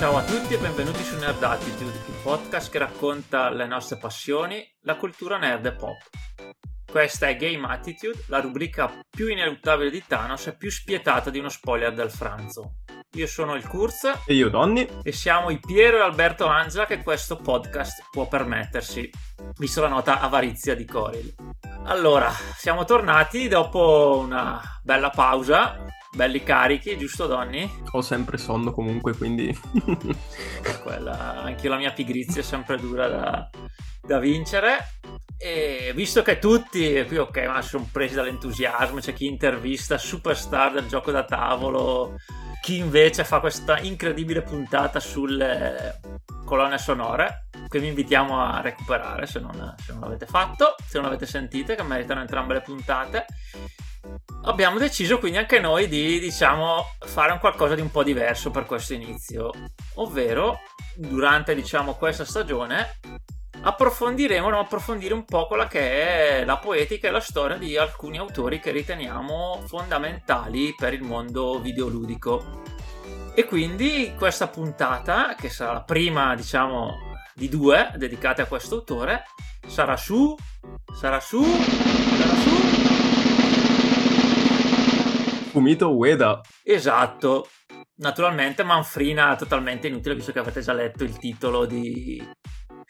Ciao a tutti e benvenuti su Nerd Attitude, il podcast che racconta le nostre passioni, la cultura nerd e pop. Questa è Game Attitude, la rubrica più ineluttabile di Thanos e più spietata di uno spoiler del Franzo. Io sono il Kurz. E io Donny. E siamo i Piero e Alberto Angela che questo podcast può permettersi, visto la nota avarizia di Coril. Allora, siamo tornati dopo una bella pausa belli carichi, giusto Donny? Ho sempre sonno comunque, quindi... Quella, anche la mia pigrizia è sempre dura da, da vincere. E visto che tutti, qui ok, ma sono presi dall'entusiasmo, c'è chi intervista superstar del gioco da tavolo, chi invece fa questa incredibile puntata sulle colonne sonore, che vi invitiamo a recuperare se non, se non l'avete fatto, se non l'avete sentite, che meritano entrambe le puntate abbiamo deciso quindi anche noi di diciamo fare un qualcosa di un po' diverso per questo inizio. Ovvero durante diciamo questa stagione approfondiremo approfondire un po' quella che è la poetica e la storia di alcuni autori che riteniamo fondamentali per il mondo videoludico. E quindi questa puntata che sarà la prima diciamo di due dedicate a questo autore sarà su sarà su sarà su Fumito Ueda. Esatto. Naturalmente Manfrina totalmente inutile visto che avete già letto il titolo di...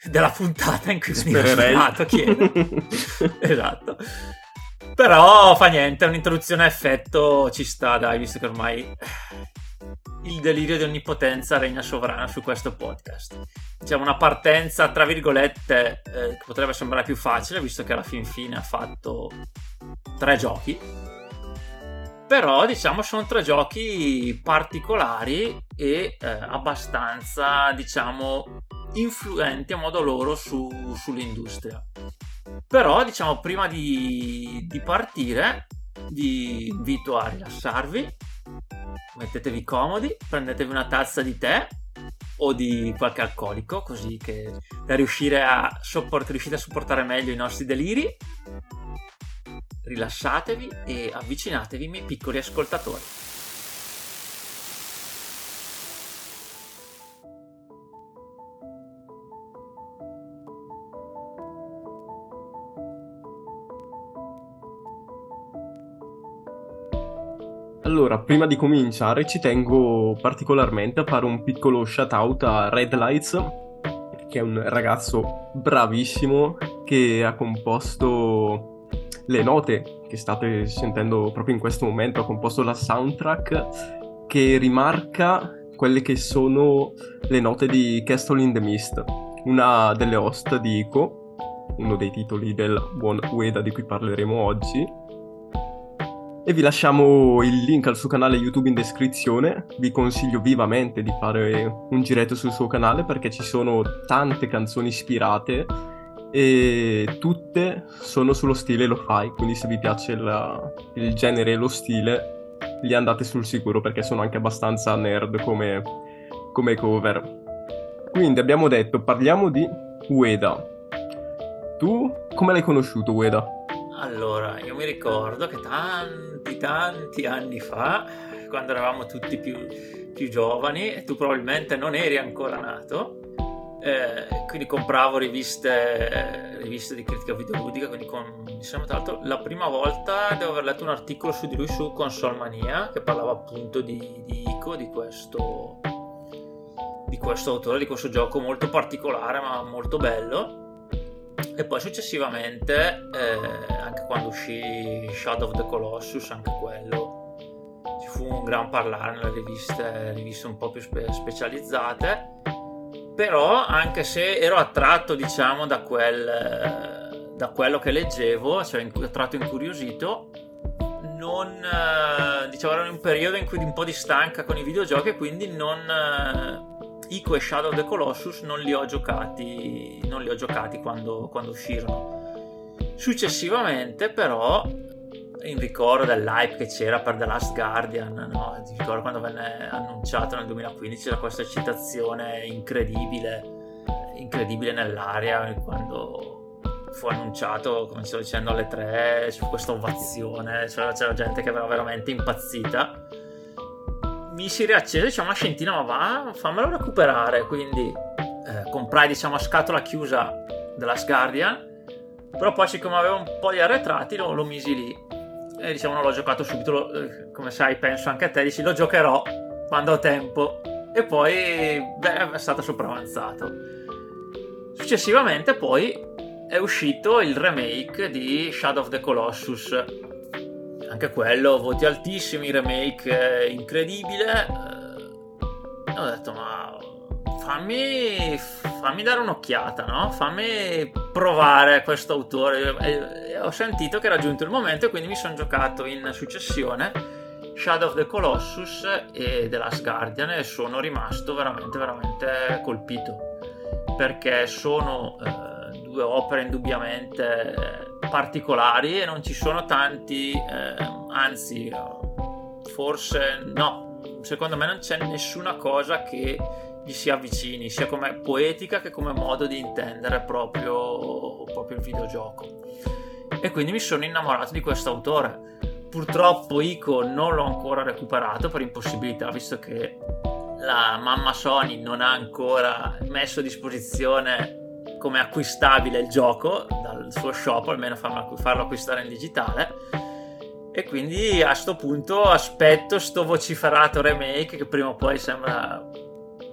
della puntata in cui veniva suonato chiedo. esatto. Però fa niente, un'introduzione a effetto ci sta, dai, visto che ormai il delirio di onnipotenza regna sovrano su questo podcast. Diciamo una partenza, tra virgolette, eh, che potrebbe sembrare più facile, visto che alla fin fine ha fatto tre giochi però diciamo sono tre giochi particolari e eh, abbastanza diciamo influenti a modo loro su, sull'industria. Però diciamo prima di, di partire vi invito a rilassarvi mettetevi comodi prendetevi una tazza di tè o di qualche alcolico così che da riuscire a, sopport- riuscite a sopportare meglio i nostri deliri rilassatevi e avvicinatevi miei piccoli ascoltatori. Allora, prima di cominciare ci tengo particolarmente a fare un piccolo shout out a Red Lights, che è un ragazzo bravissimo che ha composto le note che state sentendo proprio in questo momento, ha composto la soundtrack che rimarca quelle che sono le note di Castle in the Mist, una delle host di Ico, uno dei titoli del buon Ueda di cui parleremo oggi. E vi lasciamo il link al suo canale YouTube in descrizione. Vi consiglio vivamente di fare un giretto sul suo canale perché ci sono tante canzoni ispirate e tutte sono sullo stile lo fai, quindi se vi piace la, il genere e lo stile li andate sul sicuro perché sono anche abbastanza nerd come, come cover. Quindi abbiamo detto, parliamo di Ueda. Tu come l'hai conosciuto Ueda? Allora, io mi ricordo che tanti tanti anni fa, quando eravamo tutti più, più giovani, e tu probabilmente non eri ancora nato, eh, quindi compravo riviste, riviste di critica videoludica, quindi con, mi tra l'altro la prima volta devo aver letto un articolo su di lui su Console Mania che parlava appunto di, di Ico, di questo, di questo autore, di questo gioco molto particolare ma molto bello. E poi successivamente, eh, anche quando uscì Shadow of the Colossus, anche quello, ci fu un gran parlare nelle riviste, riviste un po' più spe- specializzate però anche se ero attratto diciamo da, quel, da quello che leggevo cioè attratto incuriosito non diciamo ero in un periodo in cui un po' di stanca con i videogiochi e quindi non Ico e Shadow of the Colossus non li ho giocati non li ho giocati quando, quando uscirono. Successivamente però in ricordo dell'hype che c'era per The Last Guardian, no? Ricordo quando venne annunciato nel 2015 c'era questa eccitazione incredibile, incredibile nell'aria quando fu annunciato, come stavo dicendo, alle tre, su questa ovazione, c'era, c'era gente che era veramente impazzita. mi si riaccese, diciamo, una scentina, ma va, fammelo recuperare. Quindi eh, comprai, diciamo, a scatola chiusa della Guardian. Però poi, siccome aveva un po' di arretrati, lo, lo misi lì. E diciamo, non l'ho giocato subito. Eh, come sai, penso anche a te, dici, lo giocherò quando ho tempo. E poi, beh, è stato sopravanzato. Successivamente, poi è uscito il remake di Shadow of the Colossus. Anche quello, voti altissimi, remake eh, incredibile. E ho detto, ma fammi, fammi dare un'occhiata, no? Fammi provare questo autore. E, ho sentito che era giunto il momento e quindi mi sono giocato in successione Shadow of the Colossus e The Last Guardian e sono rimasto veramente, veramente colpito perché sono... Eh, due opere indubbiamente particolari e non ci sono tanti, eh, anzi, forse no, secondo me non c'è nessuna cosa che gli si avvicini, sia come poetica che come modo di intendere proprio, proprio il videogioco. E quindi mi sono innamorato di questo autore. Purtroppo Ico non l'ho ancora recuperato per impossibilità, visto che la mamma Sony non ha ancora messo a disposizione come acquistabile il gioco dal suo shop, almeno farlo, acquistare in digitale. E quindi a questo punto aspetto sto vociferato remake che prima o poi sembra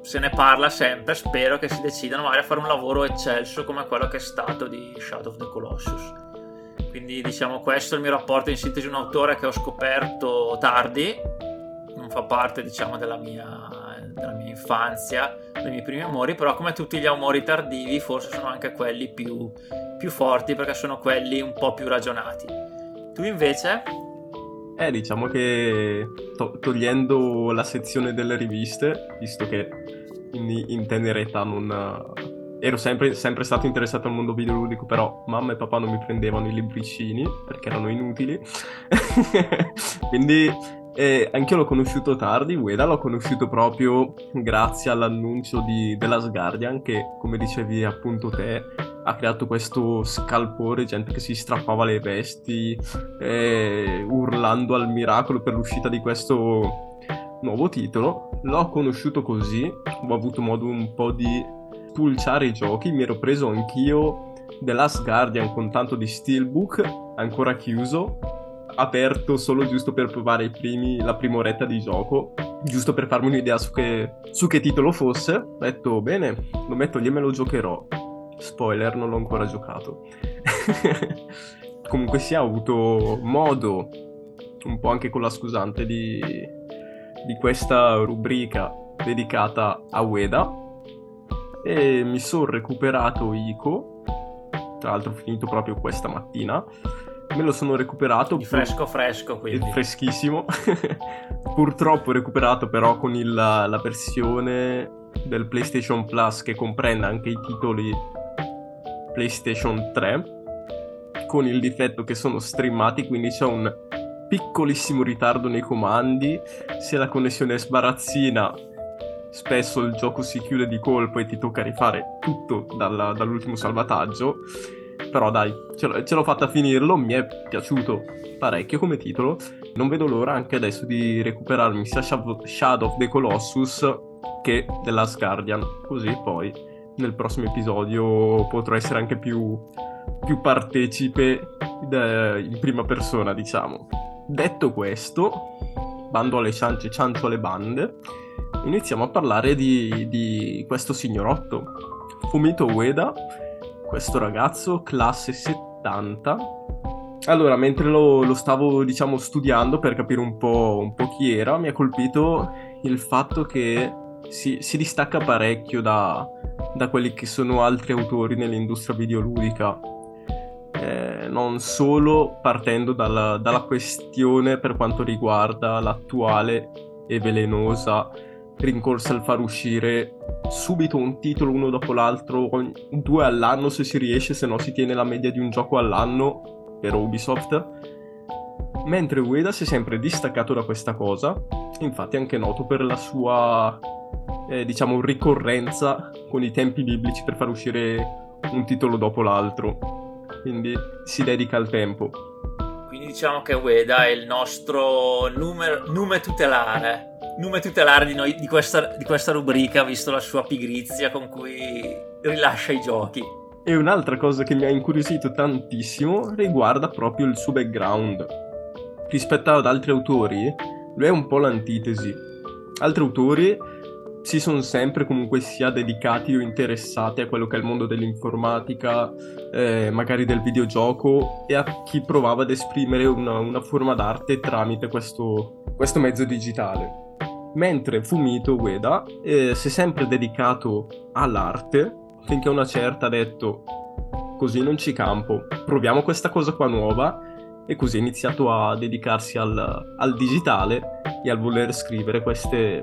se ne parla sempre, spero che si decidano magari a fare un lavoro eccelso come quello che è stato di Shadow of the Colossus. Quindi diciamo questo è il mio rapporto in sintesi un autore che ho scoperto tardi, non fa parte diciamo della mia della mia infanzia, dei miei primi amori, però come tutti gli amori tardivi forse sono anche quelli più, più forti perché sono quelli un po' più ragionati. Tu invece? Eh, diciamo che to- togliendo la sezione delle riviste, visto che in, in tenera età non... Ero sempre, sempre, stato interessato al mondo videoludico, però mamma e papà non mi prendevano i libricini perché erano inutili. Quindi e anche io l'ho conosciuto tardi, Ueda l'ho conosciuto proprio grazie all'annuncio di The Last Guardian che, come dicevi appunto te, ha creato questo scalpore, gente che si strappava le vesti, eh, urlando al miracolo per l'uscita di questo nuovo titolo. L'ho conosciuto così, ho avuto modo un po' di pulciare i giochi, mi ero preso anch'io The Last Guardian con tanto di steelbook, ancora chiuso, aperto solo giusto per provare primi, la prima oretta di gioco, giusto per farmi un'idea su che, su che titolo fosse. Ho detto, bene, lo metto lì e me lo giocherò. Spoiler, non l'ho ancora giocato. Comunque si è avuto modo, un po' anche con la scusante, di, di questa rubrica dedicata a Ueda. E mi sono recuperato Ico, tra l'altro finito proprio questa mattina me lo sono recuperato. Di fresco fresco, quindi. Freschissimo. Purtroppo recuperato però con il, la versione del PlayStation Plus che comprende anche i titoli PlayStation 3 con il difetto che sono streamati, quindi c'è un piccolissimo ritardo nei comandi, se la connessione è sbarazzina spesso il gioco si chiude di colpo e ti tocca rifare tutto dalla, dall'ultimo salvataggio però dai, ce, ce l'ho fatta finirlo, mi è piaciuto parecchio come titolo. Non vedo l'ora anche adesso di recuperarmi sia Shadow of the Colossus che The Last Guardian. Così poi nel prossimo episodio potrò essere anche più, più partecipe de, in prima persona, diciamo. Detto questo, bando alle ciance, ciancio alle bande, iniziamo a parlare di, di questo signorotto, Fumito Ueda, questo ragazzo, classe 70. Allora, mentre lo, lo stavo, diciamo, studiando per capire un po', un po', chi era, mi ha colpito il fatto che si, si distacca parecchio da, da, quelli che sono altri autori nell'industria videoludica. Eh, non solo partendo dalla, dalla questione per quanto riguarda l'attuale e velenosa rincorsa al far uscire subito un titolo uno dopo l'altro, due all'anno se si riesce, se no si tiene la media di un gioco all'anno per Ubisoft. Mentre Ueda si è sempre distaccato da questa cosa, infatti è anche noto per la sua, eh, diciamo, ricorrenza con i tempi biblici per far uscire un titolo dopo l'altro. Quindi si dedica al tempo. Quindi diciamo che Ueda è il nostro numer- nume tutelare nome tutelare di, noi, di, questa, di questa rubrica, visto la sua pigrizia con cui rilascia i giochi. E un'altra cosa che mi ha incuriosito tantissimo riguarda proprio il suo background. Rispetto ad altri autori, lui è un po' l'antitesi. Altri autori si sono sempre comunque sia dedicati o interessati a quello che è il mondo dell'informatica, eh, magari del videogioco e a chi provava ad esprimere una, una forma d'arte tramite questo, questo, mezzo digitale. Mentre Fumito Ueda eh, si è sempre dedicato all'arte, finché una certa ha detto così non ci campo, proviamo questa cosa qua nuova e così ha iniziato a dedicarsi al, al digitale e al voler scrivere queste,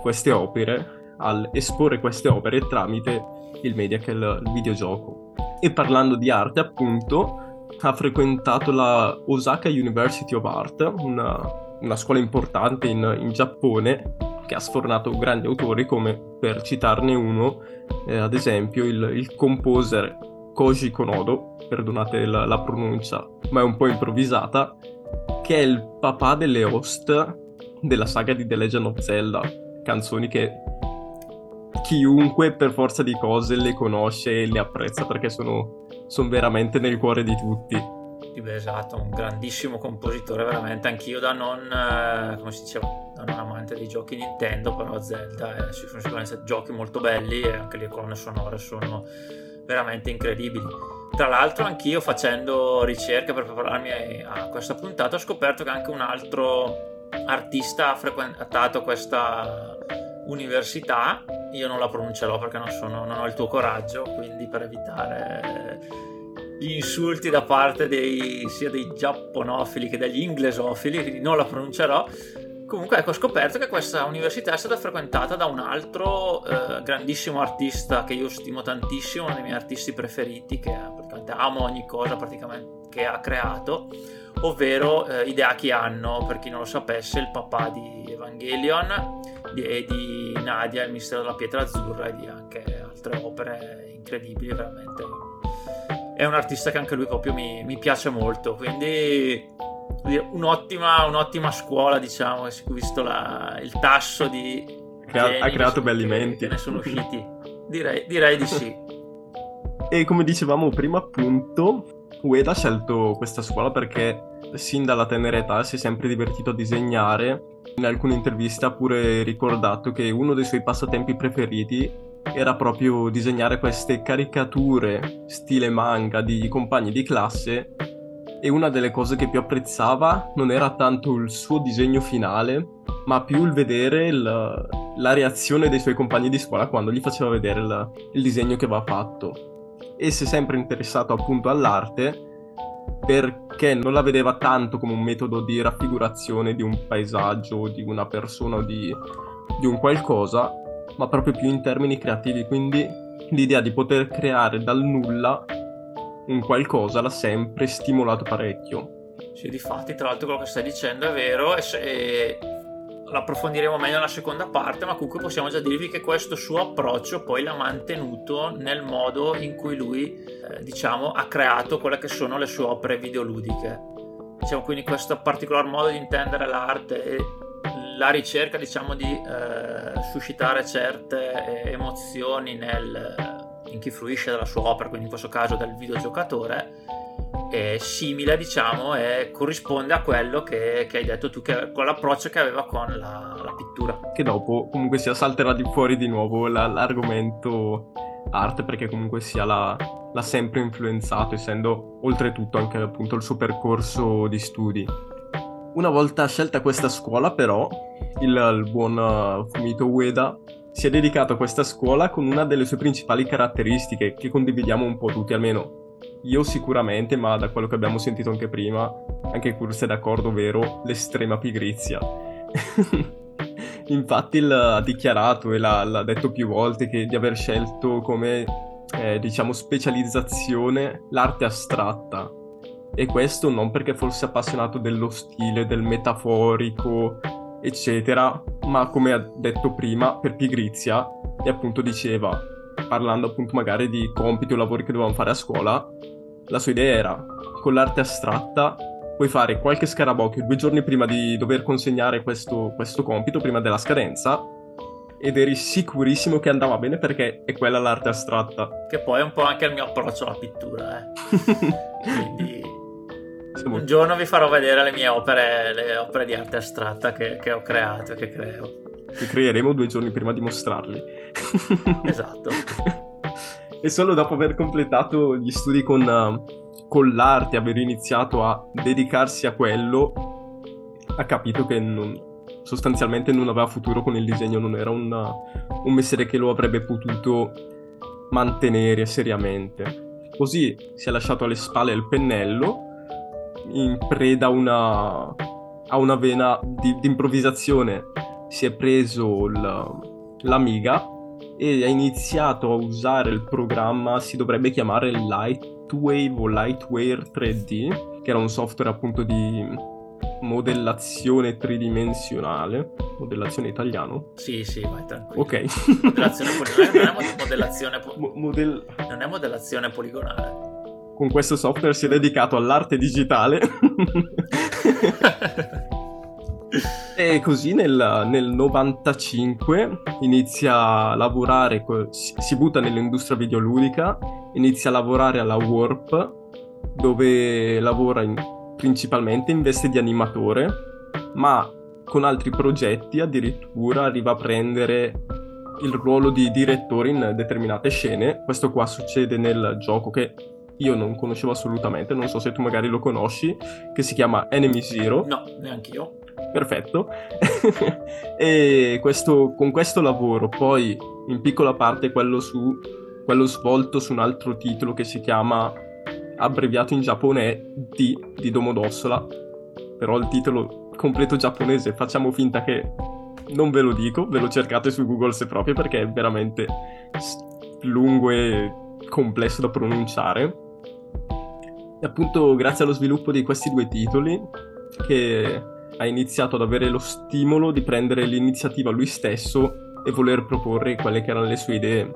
queste opere, al esporre queste opere tramite il media che è il, il videogioco. E parlando di arte, appunto, ha frequentato la Osaka University of Art, una, una scuola importante in, in, Giappone che ha sfornato grandi autori come, per citarne uno, eh, ad esempio il, il composer Koji Konodo, perdonate la, la pronuncia, ma è un po' improvvisata, che è il papà delle host della saga di The Legend of Zelda, canzoni che chiunque per forza di cose le conosce e le apprezza perché sono, sono veramente nel cuore di tutti. Esatto, un grandissimo compositore, veramente. Anch'io da non, eh, come si diceva, da non amante dei giochi Nintendo, però Zelda eh, sono sicuramente giochi molto belli e anche le colonne sonore sono veramente incredibili. Tra l'altro anch'io facendo ricerche per prepararmi a questa puntata ho scoperto che anche un altro artista ha frequentato questa università. Io non la pronuncerò perché non, sono, non ho il tuo coraggio, quindi per evitare gli insulti da parte dei, sia dei giapponofili che degli inglesofili, quindi non la pronuncerò. Comunque ecco, ho scoperto che questa università è stata frequentata da un altro eh, grandissimo artista che io stimo tantissimo, uno dei miei artisti preferiti, che praticamente amo ogni cosa praticamente che ha creato, ovvero eh, Hideaki Anno, per chi non lo sapesse, il papà di Evangelion di, di Nadia, il mistero della pietra azzurra e di anche altre opere incredibili, veramente. È un artista che anche lui proprio mi, mi piace molto, quindi un'ottima, un'ottima scuola, diciamo, visto la, il tasso di... Crea- ha creato belli menti. ne sono usciti. Direi, direi di sì. E come dicevamo prima, appunto, Ueda ha scelto questa scuola perché sin dalla tenera età si è sempre divertito a disegnare. In alcune interviste ha pure ricordato che uno dei suoi passatempi preferiti era proprio disegnare queste caricature stile manga di compagni di classe e una delle cose che più apprezzava non era tanto il suo disegno finale, ma più il vedere il, la reazione dei suoi compagni di scuola quando gli faceva vedere il, il disegno che aveva fatto. E si è sempre interessato appunto all'arte perché non la vedeva tanto come un metodo di raffigurazione di un paesaggio, di una persona o di, di un qualcosa, ma proprio più in termini creativi. Quindi l'idea di poter creare dal nulla un qualcosa l'ha sempre stimolato parecchio. Sì, difatti, tra l'altro quello che stai dicendo è vero e l'approfondiremo meglio nella seconda parte, ma comunque possiamo già dirvi che questo suo approccio poi l'ha mantenuto nel modo in cui lui, eh, diciamo, ha creato quelle che sono le sue opere videoludiche. Diciamo quindi questo particolar modo di intendere l'arte e la ricerca, diciamo, di eh, suscitare certe eh, emozioni nel in chi fruisce della sua opera, quindi in questo caso del videogiocatore, è simile, diciamo, e corrisponde a quello che, che hai detto tu, che, con l'approccio che aveva con la, la pittura. Che dopo comunque sia salterà di fuori di nuovo la, l'argomento arte, perché comunque sia l'ha, l'ha sempre influenzato, essendo oltretutto anche appunto il suo percorso di studi. Una volta scelta questa scuola, però, il, il buon Fumito Ueda si è dedicato a questa scuola con una delle sue principali caratteristiche che condividiamo un po' tutti, almeno io sicuramente, ma da quello che abbiamo sentito anche prima, anche Kurz è d'accordo, ovvero l'estrema pigrizia. Infatti ha dichiarato e l'ha, l'ha, detto più volte che di aver scelto come, eh, diciamo, specializzazione l'arte astratta. E questo non perché fosse appassionato dello stile, del metaforico, eccetera, ma come ha detto prima, per pigrizia, e appunto diceva, parlando appunto magari di compiti o lavori che dovevamo fare a scuola, la sua idea era, con l'arte astratta, puoi fare qualche scarabocchio due giorni prima di dover consegnare questo, questo compito, prima della scadenza, ed eri sicurissimo che andava bene perché è quella l'arte astratta. Che poi è un po' anche il mio approccio alla pittura, eh. Quindi Siamo... un giorno vi farò vedere le mie opere, le opere di arte astratta che, che ho creato e che creo. Che creeremo due giorni prima di mostrarli. esatto. e solo dopo aver completato gli studi con, uh, con l'arte, aver iniziato a dedicarsi a quello, ha capito che non, sostanzialmente non aveva futuro con il disegno, non era una, un mestiere che lo avrebbe potuto mantenere seriamente. Così si è lasciato alle spalle il pennello, in preda a una, a una vena di, di improvvisazione. Si è preso il, l'Amiga e ha iniziato a usare il programma, si dovrebbe chiamare Lightwave o Lightware 3D, che era un software appunto di modellazione tridimensionale. Modellazione italiano? Sì, sì, vai tranquillo. Ok. Modellazione poligonale. Non è modellazione, po- Mo- model... non è modellazione poligonale. Con questo software si è dedicato all'arte digitale. e così nel, nel, 95 inizia a lavorare, si butta nell'industria videoludica, inizia a lavorare alla Warp, dove lavora in principalmente in veste di animatore, ma con altri progetti addirittura arriva a prendere il ruolo di direttore in determinate scene. Questo qua succede nel gioco che io non conoscevo assolutamente, non so se tu magari lo conosci, che si chiama Enemy Zero. No, neanche io. Perfetto. e questo, con questo lavoro, poi in piccola parte quello, su, quello svolto su un altro titolo che si chiama abbreviato in Giappone D di Domodossola, però il titolo completo giapponese facciamo finta che non ve lo dico, ve lo cercate su Google se proprio perché è veramente lungo e complesso da pronunciare. E appunto grazie allo sviluppo di questi due titoli che ha iniziato ad avere lo stimolo di prendere l'iniziativa lui stesso e voler proporre quelle che erano le sue idee.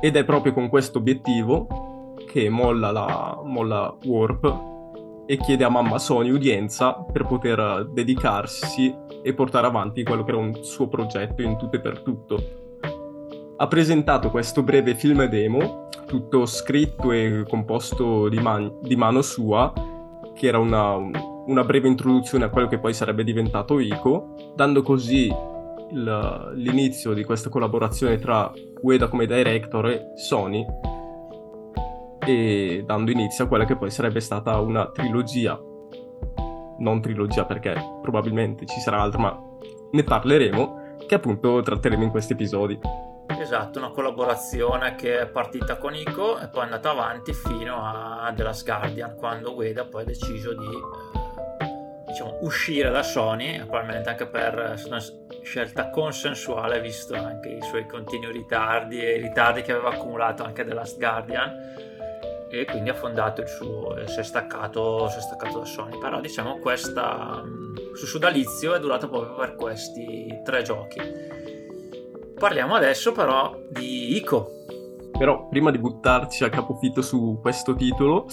Ed è proprio con questo obiettivo che molla, la, molla Warp e chiede a mamma Sony udienza per poter dedicarsi e portare avanti quello che era un suo progetto in tutto e per tutto. Ha presentato questo breve film demo, tutto scritto e composto di, man- di mano sua, che era una, una, breve introduzione a quello che poi sarebbe diventato Ico, dando così il, l'inizio di questa collaborazione tra Ueda come director e Sony e dando inizio a quella che poi sarebbe stata una trilogia. Non trilogia perché probabilmente ci sarà altro, ma ne parleremo, che appunto tratteremo in questi episodi. Esatto, una collaborazione che è partita con Ico e poi è andata avanti fino a The Last Guardian, quando Ueda poi ha deciso di eh, diciamo, uscire da Sony, probabilmente anche per una scelta consensuale, visto anche i suoi continui ritardi e i ritardi che aveva accumulato anche The Last Guardian e quindi ha fondato il suo si è staccato, si è staccato da Sony. Però diciamo questa su sodalizio è durato proprio per questi tre giochi. Parliamo adesso però di Ico. Però prima di buttarci a capofitto su questo titolo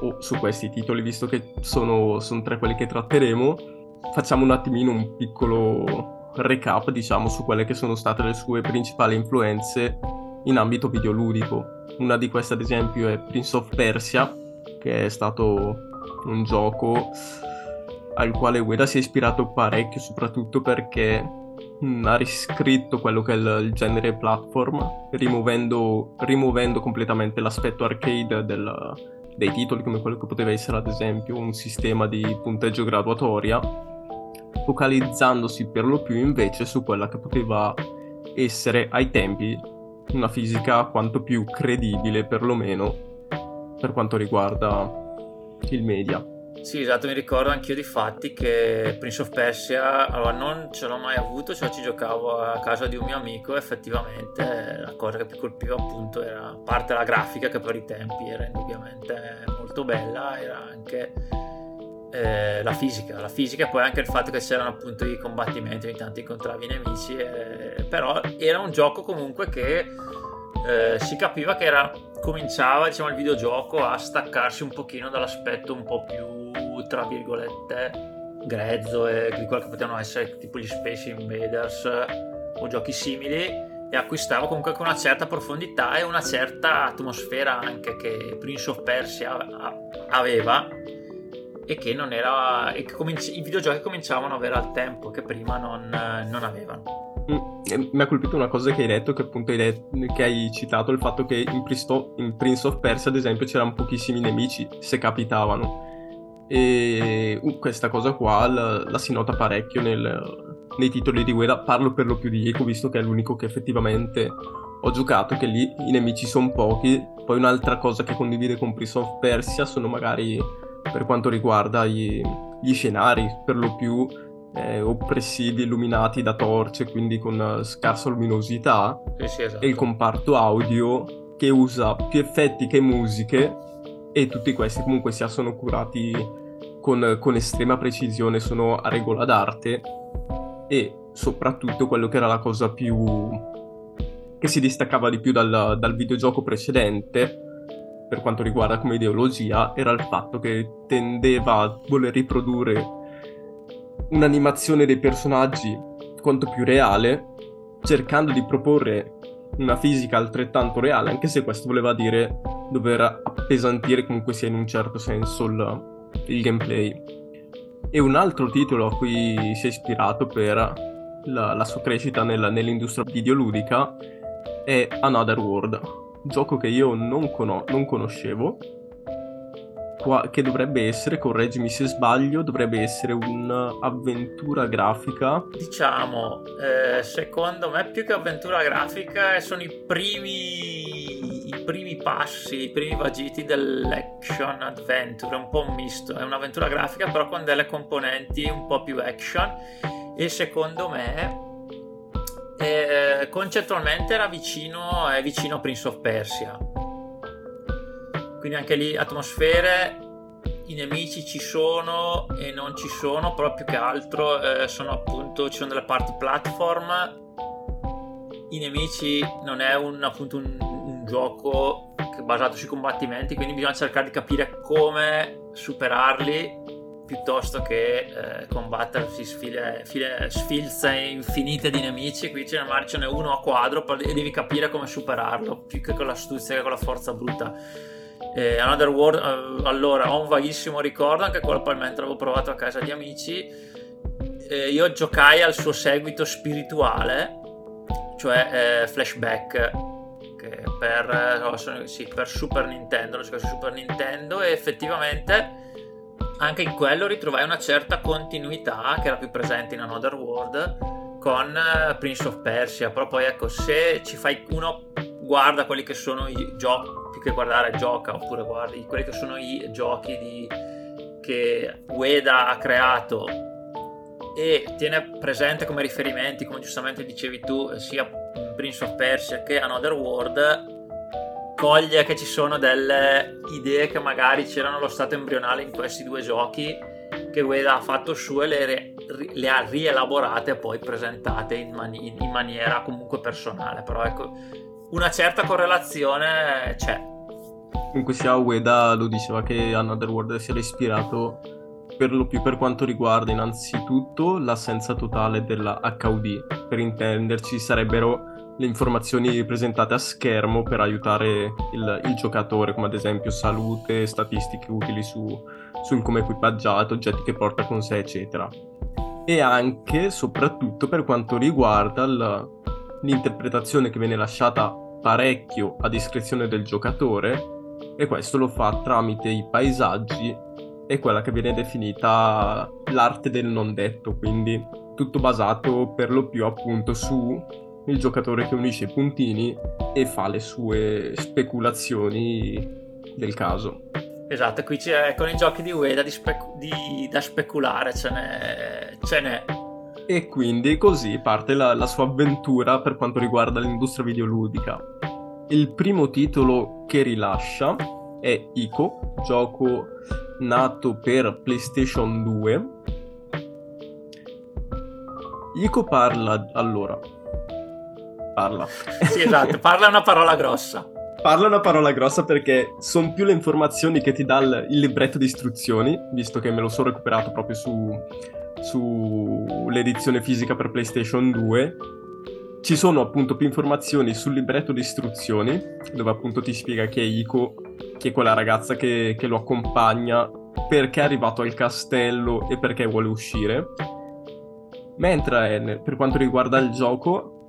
o su questi titoli visto che sono, sono tre quelli che tratteremo facciamo un attimino un piccolo recap diciamo su quelle che sono state le sue principali influenze in ambito videoludico. Una di queste ad esempio è Prince of Persia, che è stato un gioco al quale Ueda si è ispirato parecchio, soprattutto perché mm, ha riscritto quello che è il, genere platform, rimuovendo, rimuovendo, completamente l'aspetto arcade del, dei titoli, come quello che poteva essere ad esempio un sistema di punteggio graduatoria, focalizzandosi per lo più invece su quella che poteva essere ai tempi una fisica quanto più credibile perlomeno per quanto riguarda il media. Sì, esatto, mi ricordo anch'io di fatti che Prince of Persia, allora non ce l'ho mai avuto, cioè ci giocavo a casa di un mio amico e effettivamente la cosa che più colpiva appunto era, a parte la grafica che per i tempi era indubbiamente molto bella, era anche eh, la fisica, la fisica e poi anche il fatto che c'erano appunto i combattimenti, ogni tanto incontravi i nemici, eh, però era un gioco comunque che eh, si capiva che era, cominciava diciamo il videogioco a staccarsi un pochino dall'aspetto un po' più tra virgolette, grezzo e di che potevano essere tipo gli Space Invaders o giochi simili e acquistavo comunque con una certa profondità e una certa atmosfera anche che Prince of Persia aveva e che non era e che cominci- i videogiochi cominciavano ad avere al tempo che prima non, non avevano. Mm, mi ha colpito una cosa che hai detto, che appunto hai, detto, che hai citato, il fatto che in, Pristo- in Prince of Persia, ad esempio, c'erano pochissimi nemici, se capitavano. E uh, questa cosa qua la, la si nota parecchio nel, nei titoli di guerra. Parlo per lo più di Eco, visto che è l'unico che effettivamente ho giocato, che lì i nemici sono pochi. Poi un'altra cosa che condivide con Prince of Persia sono magari per quanto riguarda gli, gli scenari, per lo più eh, oppressivi, illuminati da torce, quindi con scarsa luminosità. Sì, sì, esatto. E il comparto audio che usa più effetti che musiche e tutti questi comunque sia sono curati con, con estrema precisione, sono a regola d'arte e soprattutto quello che era la cosa più che si distaccava di più dal, dal videogioco precedente per quanto riguarda come ideologia era il fatto che tendeva a voler riprodurre un'animazione dei personaggi quanto più reale cercando di proporre una fisica altrettanto reale anche se questo voleva dire dover appesantire comunque sia in un certo senso il, il gameplay. E un altro titolo a cui si è ispirato per la, la sua crescita nel, nell'industria videoludica è Another World, gioco che io non, con- non conoscevo, qua- che dovrebbe essere, correggimi se sbaglio, dovrebbe essere un'avventura grafica. Diciamo, eh, secondo me più che avventura grafica sono i primi, i primi passi, i primi vagiti dell'action adventure, un po' un misto, è un'avventura grafica però con delle componenti un po' più action. E secondo me eh, concettualmente era vicino, è vicino a Prince of Persia quindi anche lì atmosfere i nemici ci sono e non ci sono, però più che altro eh, sono appunto ci sono delle parti platform. I nemici non è un, appunto un, un gioco basato sui combattimenti, quindi bisogna cercare di capire come superarli piuttosto che eh, combattersi sfile, file, sfilze infinite di nemici. Qui ce n'è uno a quadro e devi capire come superarlo più che con l'astuzia che con la forza bruta eh, Another World, eh, allora ho un vaghissimo ricordo, anche quello poi mentre avevo provato a casa di amici. Eh, io giocai al suo seguito spirituale, cioè eh, Flashback, che per, oh, sì, per Super Nintendo, lo su Super Nintendo, e effettivamente anche in quello ritrovai una certa continuità che era più presente in Another World con eh, Prince of Persia. Però poi ecco, se ci fai uno guarda quelli che sono i giochi che guardare gioca oppure guardi quelli che sono i giochi di, che Ueda ha creato e tiene presente come riferimenti, come giustamente dicevi tu, sia Prince of Persia che Another World, coglie che ci sono delle idee che magari c'erano allo stato embrionale in questi due giochi che Ueda ha fatto su e le, le ha rielaborate e poi presentate in, mani- in maniera comunque personale. Però ecco, una certa correlazione c'è. Comunque sia Ueda lo diceva che Another World si era ispirato per lo più per quanto riguarda innanzitutto l'assenza totale della HUD. Per intenderci sarebbero le informazioni presentate a schermo per aiutare il, il giocatore, come ad esempio salute, statistiche utili su, sul come equipaggiato, oggetti che porta con sé, eccetera. E anche, soprattutto, per quanto riguarda il, l'interpretazione che viene lasciata parecchio a discrezione del giocatore e questo lo fa tramite i paesaggi e quella che viene definita l'arte del non detto, quindi tutto basato per lo più appunto su il giocatore che unisce i puntini e fa le sue speculazioni del caso. Esatto, qui c'è con i giochi di Ueda di specu- di, da speculare, ce n'è, ce n'è e quindi così parte la, la sua avventura per quanto riguarda l'industria videoludica. Il primo titolo che rilascia è Ico, gioco nato per PlayStation 2. Ico parla allora. Parla. Sì, esatto, parla una parola grossa. parla una parola grossa perché sono più le informazioni che ti dà il, libretto di istruzioni, visto che me lo sono recuperato proprio su, sull'edizione fisica per PlayStation 2. Ci sono appunto più informazioni sul libretto di istruzioni, dove appunto ti spiega che Iko, che è quella ragazza che, che lo accompagna, perché è arrivato al castello e perché vuole uscire. Mentre per quanto riguarda il gioco,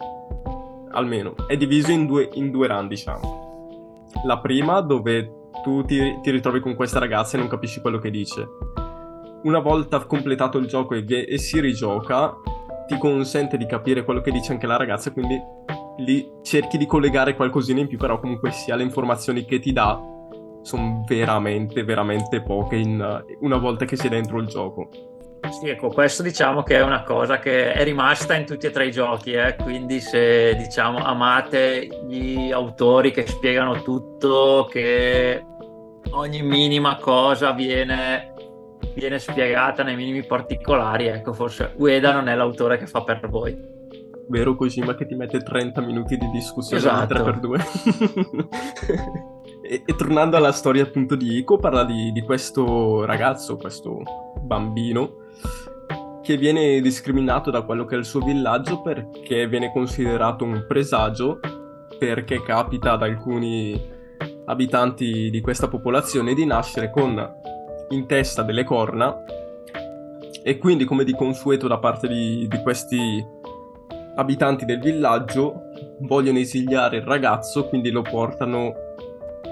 almeno, è diviso in due, in due run, diciamo. La prima dove tu ti, ti ritrovi con questa ragazza e non capisci quello che dice una volta completato il gioco e, e, si rigioca, ti consente di capire quello che dice anche la ragazza, quindi lì cerchi di collegare qualcosina in più, però comunque sia le informazioni che ti dà sono veramente, veramente poche in, una volta che sei dentro il gioco. Sì, ecco, questo diciamo che è una cosa che è rimasta in tutti e tre i giochi, eh? quindi se diciamo amate gli autori che spiegano tutto, che ogni minima cosa viene viene spiegata nei minimi particolari, ecco, forse Ueda non è l'autore che fa per voi. Vero Kojima che ti mette 30 minuti di discussione esatto. 3x2. e, e, tornando alla storia appunto di Iko, parla di, di questo ragazzo, questo bambino, che viene discriminato da quello che è il suo villaggio perché viene considerato un presagio, perché capita ad alcuni abitanti di questa popolazione di nascere con in testa delle corna e quindi come di consueto da parte di, di questi abitanti del villaggio vogliono esiliare il ragazzo, quindi lo portano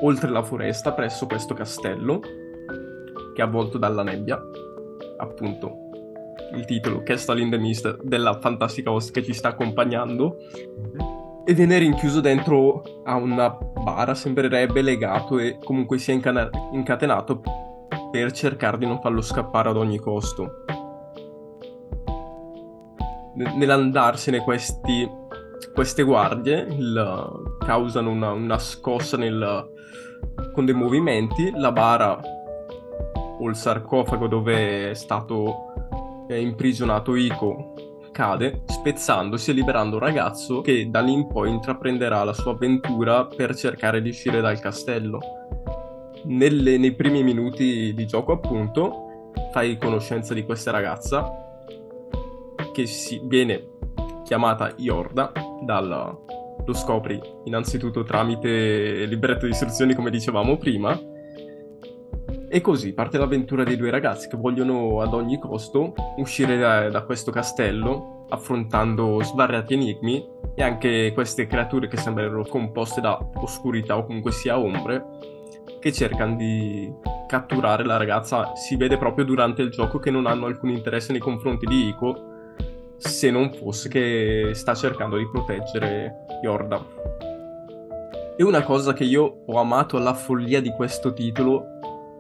oltre la foresta presso questo castello che è avvolto dalla nebbia, appunto. Il titolo Castle in the Mist della fantastica host che ci sta accompagnando. E viene rinchiuso dentro a una bara, sembrerebbe legato e comunque sia incana- incatenato per cercare di non farlo scappare ad ogni costo. N- nell'andarsene questi, queste guardie il, causano una, una scossa nel, con dei movimenti, la bara o il sarcofago dove è stato eh, imprigionato Ico cade, spezzandosi e liberando un ragazzo che da lì in poi intraprenderà la sua avventura per cercare di uscire dal castello nelle, nei primi minuti di gioco, appunto, fai conoscenza di questa ragazza che si, viene chiamata Iorda dal, lo scopri innanzitutto tramite libretto di istruzioni come dicevamo prima. E così parte l'avventura dei due ragazzi che vogliono ad ogni costo uscire da, da questo castello affrontando svariati enigmi e anche queste creature che sembrano composte da oscurità o comunque sia ombre che cercano di catturare la ragazza. Si vede proprio durante il gioco che non hanno alcun interesse nei confronti di Iko, se non fosse che sta cercando di proteggere Yorda. E una cosa che io ho amato alla follia di questo titolo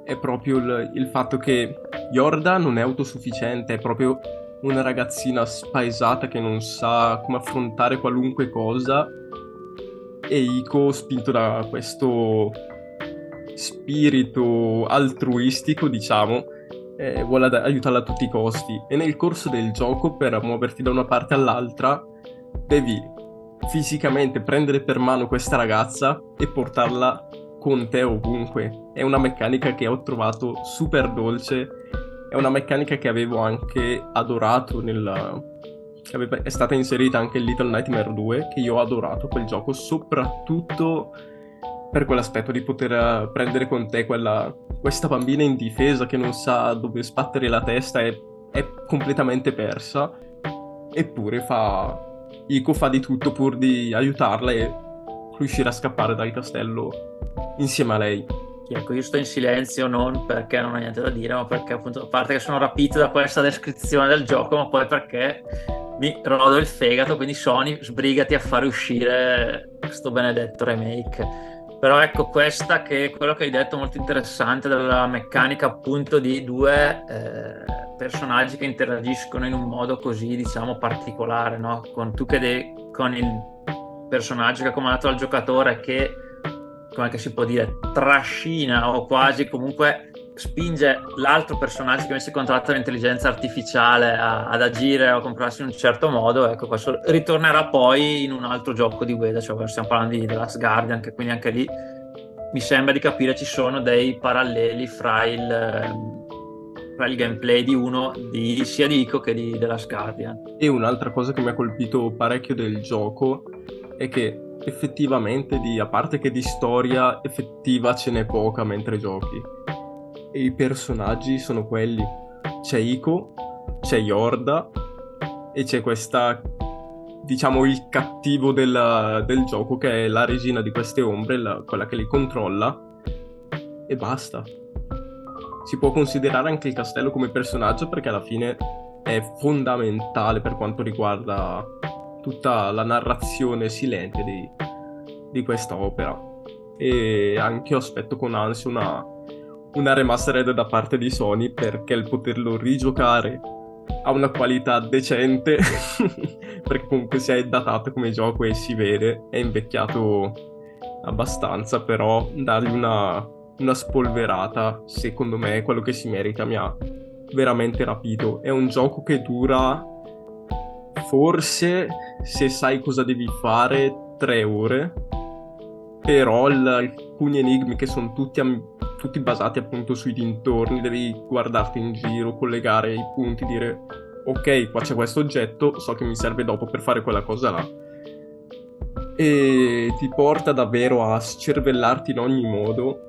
è proprio il, il fatto che Yorda non è autosufficiente, è proprio una ragazzina spaesata che non sa come affrontare qualunque cosa e Iko spinto da questo spirito altruistico, diciamo, eh, vuole ad- aiutarla a tutti i costi. E nel corso del gioco, per muoverti da una parte all'altra, devi fisicamente prendere per mano questa ragazza e portarla con te ovunque. È una meccanica che ho trovato super dolce. È una meccanica che avevo anche adorato nella, è stata inserita anche in Little Nightmare 2 che io ho adorato quel gioco soprattutto per quell'aspetto di poter eh, prendere con te quella, questa bambina indifesa che non sa dove sbattere la testa e è completamente persa, eppure fa... Ico fa di tutto pur di aiutarla e riuscire a scappare dal castello insieme a lei. Ecco, io sto in silenzio non perché non ho niente da dire, ma perché appunto, a parte che sono rapito da questa descrizione del gioco, ma poi perché mi rodo il fegato, quindi Sony sbrigati a fare uscire questo benedetto remake però ecco questa che è quello che hai detto molto interessante della meccanica appunto di due eh, personaggi che interagiscono in un modo così diciamo particolare, no? Con tu che de- con il personaggio che è comandato dal giocatore che come si può dire trascina o quasi comunque spinge l'altro personaggio che invece controlla l'intelligenza artificiale a, ad agire o a comprarsi in un certo modo, ecco, questo ritornerà poi in un altro gioco di Ueda, cioè stiamo parlando di The Last Guardian, che quindi anche lì mi sembra di capire ci sono dei paralleli fra il, fra il gameplay di uno di, sia di Ico che di, della Guardian. E un'altra cosa che mi ha colpito parecchio del gioco è che effettivamente di, a parte che di storia effettiva ce n'è poca mentre giochi. E i personaggi sono quelli. C'è Ico, c'è Yorda e c'è questa diciamo il cattivo del, del, gioco che è la regina di queste ombre, la, quella che li controlla e basta. Si può considerare anche il castello come personaggio perché alla fine è fondamentale per quanto riguarda tutta la narrazione silente di, di questa opera. E anche io aspetto con ansia una, una remastered da parte di Sony perché il poterlo rigiocare ha una qualità decente perché comunque si è datato come gioco e si vede è invecchiato abbastanza però dargli una, una spolverata secondo me è quello che si merita mi ha veramente rapito. È un gioco che dura forse se sai cosa devi fare tre ore però l- alcuni enigmi che sono tutti am- tutti basati appunto sui dintorni, devi guardarti in giro, collegare i punti, dire ok, qua c'è questo oggetto, so che mi serve dopo per fare quella cosa là. E ti porta davvero a scervellarti in ogni modo.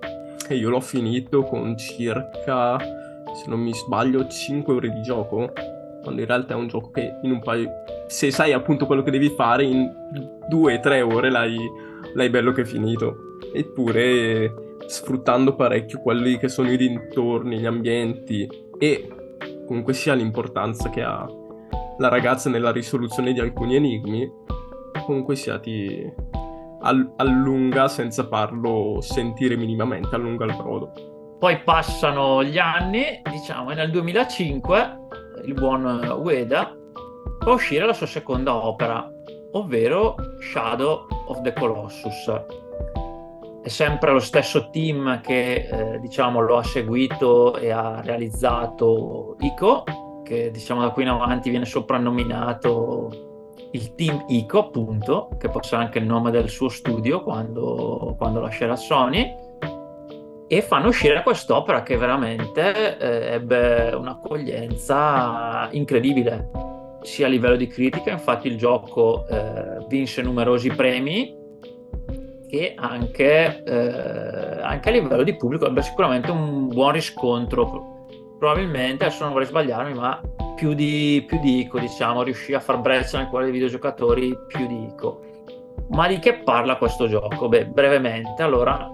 E io l'ho finito con circa, se non mi sbaglio, 5 ore di gioco. Quando in realtà è un gioco che in un paio... Se sai appunto quello che devi fare, in 2-3 ore l'hai, l'hai bello che finito. Eppure sfruttando parecchio quelli che sono i dintorni, gli ambienti e comunque sia l'importanza che ha la ragazza nella risoluzione di alcuni enigmi, comunque sia ti allunga senza farlo sentire minimamente, allunga il brodo. Poi passano gli anni, diciamo, e nel 2005 il buon Ueda fa uscire la sua seconda opera, ovvero Shadow of the Colossus è sempre lo stesso team che eh, diciamo lo ha seguito e ha realizzato ICO, che diciamo da qui in avanti viene soprannominato il team ICO, appunto, che può essere anche il nome del suo studio quando, quando lascerà Sony. E fanno uscire quest'opera che veramente eh, ebbe un'accoglienza incredibile, sia a livello di critica, infatti il gioco eh, vinse numerosi premi che anche, eh, anche a livello di pubblico ebbe sicuramente un buon riscontro. Probabilmente, adesso non vorrei sbagliarmi, ma più di, più di ICO, diciamo, riuscì a far breccia nel cuore dei videogiocatori più di ICO. Ma di che parla questo gioco? Beh, brevemente, allora,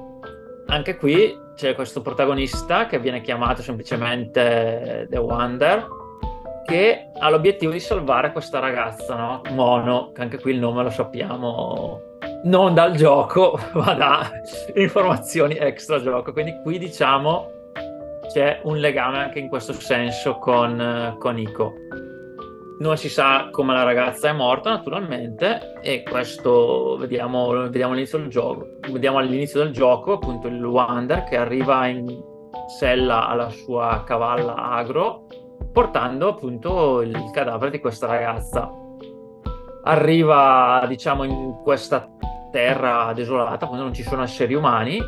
anche qui c'è questo protagonista che viene chiamato semplicemente The Wonder, che ha l'obiettivo di salvare questa ragazza, no? Mono, che anche qui il nome lo sappiamo non dal gioco, ma da informazioni extra gioco. Quindi qui diciamo c'è un legame anche in questo senso con, con Ico. Non si sa come la ragazza è morta naturalmente e questo vediamo, vediamo, all'inizio del gioco. Vediamo all'inizio del gioco appunto il Wander che arriva in sella alla sua cavalla agro portando appunto il cadavere di questa ragazza. Arriva diciamo in questa terra desolata, quando non ci sono esseri umani,